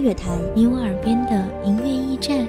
乐坛，你我耳边的音乐驿站，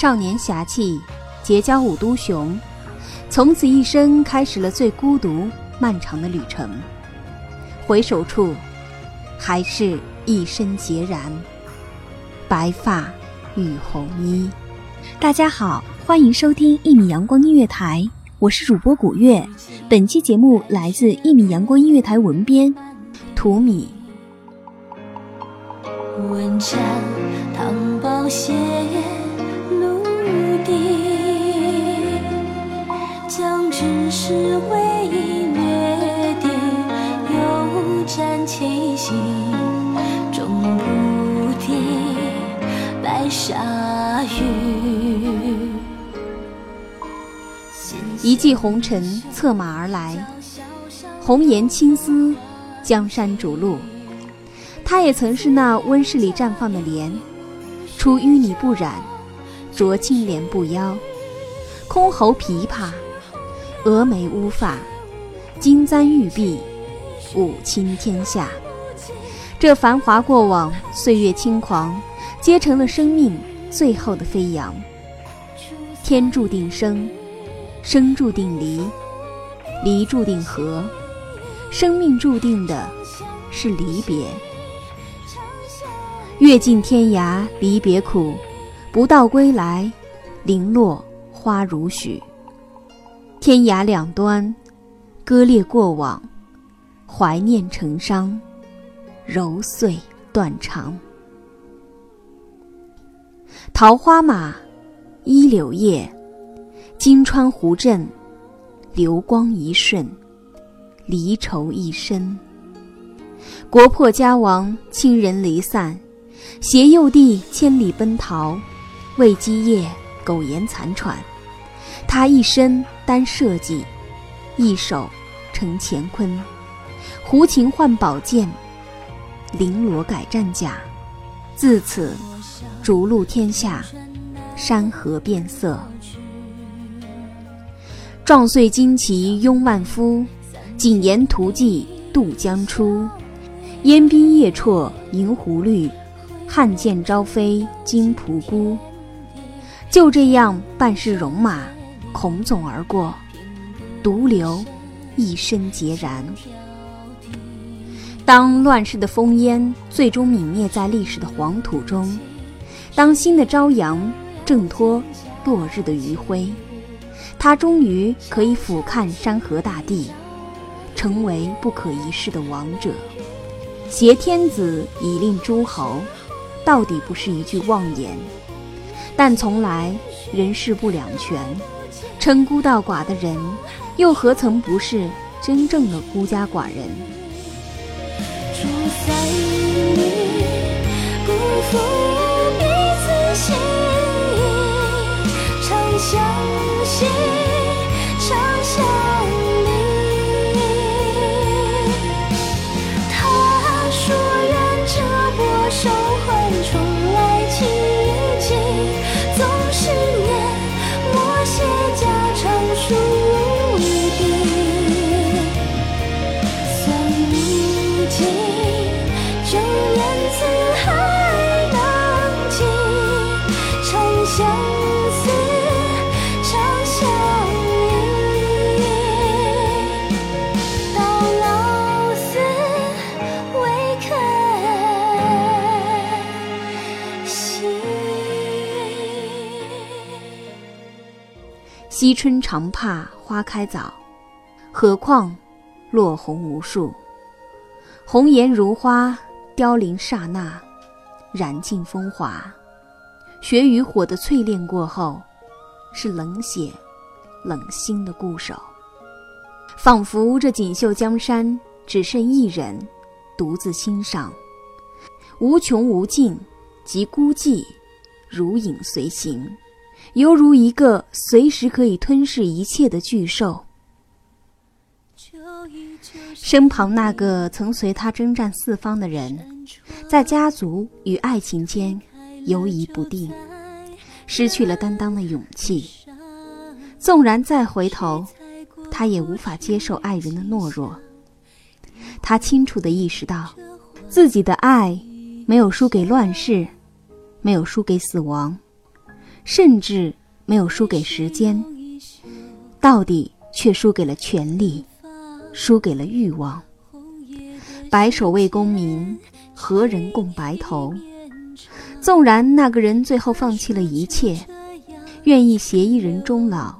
少年侠气，结交五都雄，从此一生开始了最孤独漫长的旅程。回首处，还是一身孑然，白发与红衣。大家好，欢迎收听一米阳光音乐台，我是主播古月。本期节目来自一米阳光音乐台文编图米。问斩唐宝血是为一约定，又战七星，终不敌白沙雨。一骑红尘策马而来，红颜青丝，江山逐鹿。她也曾是那温室里绽放的莲，出淤泥不染，濯清涟不妖。箜篌琵琶，峨眉乌发，金簪玉臂，舞倾天下。这繁华过往，岁月轻狂，皆成了生命最后的飞扬。天注定生，生注定离，离注定合，生命注定的是离别。阅尽天涯离别苦，不到归来，零落花如许。天涯两端，割裂过往，怀念成伤，揉碎断肠。桃花马，依柳叶，金川湖镇，流光一瞬，离愁一身。国破家亡，亲人离散。携幼弟千里奔逃，为基业苟延残喘。他一身担社稷，一手承乾坤。胡琴换宝剑，绫罗改战甲。自此，逐鹿天下，山河变色。壮岁旌旗拥万夫，谨言图骑渡江出。烟鬓夜绰银壶绿。汉剑朝飞金仆姑，就这样半世戎马，红肿而过，独留一身孑然。当乱世的烽烟最终泯灭在历史的黄土中，当新的朝阳挣脱落日的余晖，他终于可以俯瞰山河大地，成为不可一世的王者，挟天子以令诸侯。到底不是一句妄言，但从来人事不两全，称孤道寡的人，又何曾不是真正的孤家寡人？惜春常怕花开早，何况落红无数。红颜如花，凋零刹那，燃尽风华。血与火的淬炼过后，是冷血、冷心的固守。仿佛这锦绣江山只剩一人独自欣赏，无穷无尽，及孤寂，如影随形。犹如一个随时可以吞噬一切的巨兽。身旁那个曾随他征战四方的人，在家族与爱情间游移不定，失去了担当的勇气。纵然再回头，他也无法接受爱人的懦弱。他清楚地意识到，自己的爱没有输给乱世，没有输给死亡。甚至没有输给时间，到底却输给了权力，输给了欲望。白首为功名，何人共白头？纵然那个人最后放弃了一切，愿意携一人终老，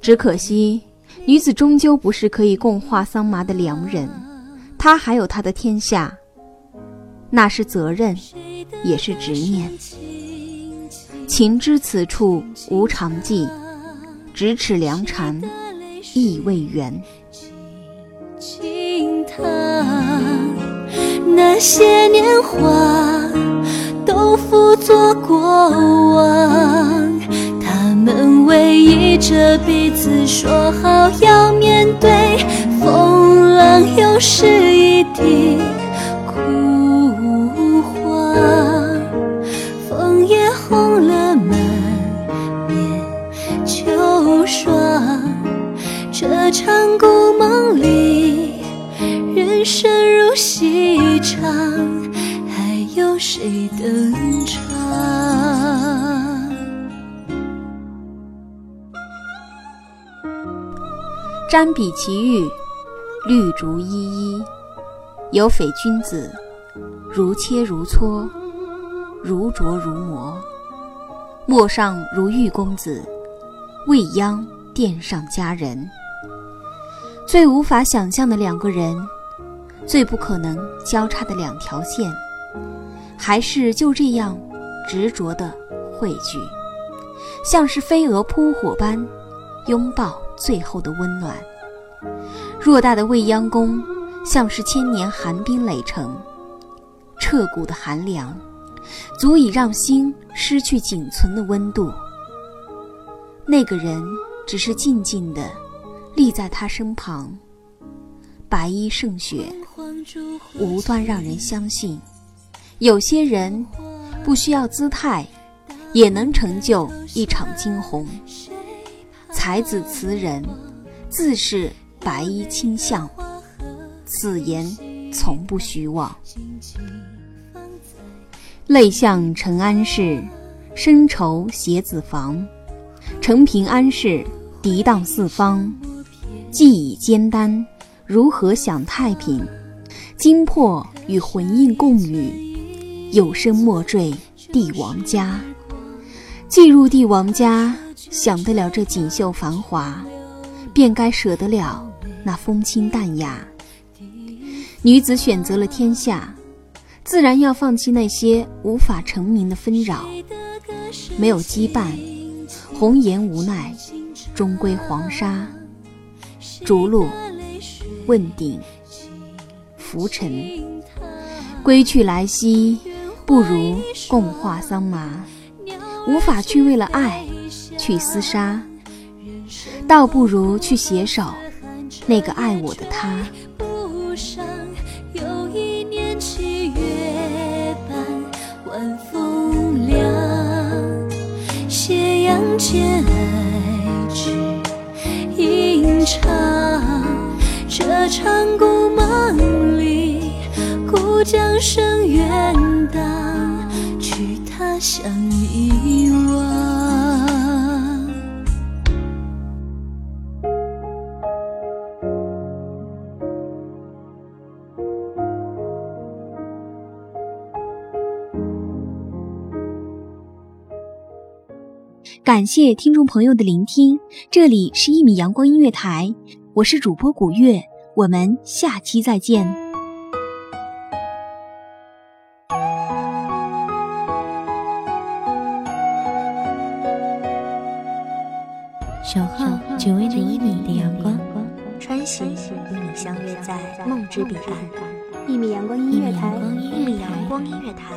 只可惜女子终究不是可以共话桑麻的良人，她还有她的天下，那是责任，也是执念。情知此处无常迹，咫尺良辰意未圆。轻叹那些年华都付作过往，他们偎依着彼此，说好要面对风浪，又是一地如戏场，还有谁登场？瞻彼其玉，绿竹依依，有匪君子，如切如磋，如琢如磨。陌上如玉公子，未央殿上佳人。最无法想象的两个人，最不可能交叉的两条线，还是就这样执着的汇聚，像是飞蛾扑火般拥抱最后的温暖。偌大的未央宫，像是千年寒冰垒成，彻骨的寒凉，足以让心失去仅存的温度。那个人只是静静地立在他身旁，白衣胜雪，无端让人相信，有些人不需要姿态，也能成就一场惊鸿。才子词人，自是白衣卿相，此言从不虚妄。泪向承安市，深愁携子房。承平安市，涤荡四方。既已艰担，如何享太平？精魄与魂印共语，有声莫坠帝王家。既入帝王家，享得了这锦绣繁华，便该舍得了那风清淡雅。女子选择了天下，自然要放弃那些无法成名的纷扰。没有羁绊，红颜无奈，终归黄沙。逐鹿，问鼎，浮沉。归去来兮，不如共话桑麻。无法去为了爱去厮杀，倒不如去携手那个爱我的他。斜阳渐将声远荡，去他乡遗忘。感谢听众朋友的聆听，这里是一米阳光音乐台，我是主播古月，我们下期再见。只为那一米的阳光，穿行与你相约在梦之彼岸。一米阳光音乐台，一米阳光音乐台，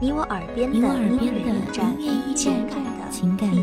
你我耳边的你我耳边的音乐驿站情感的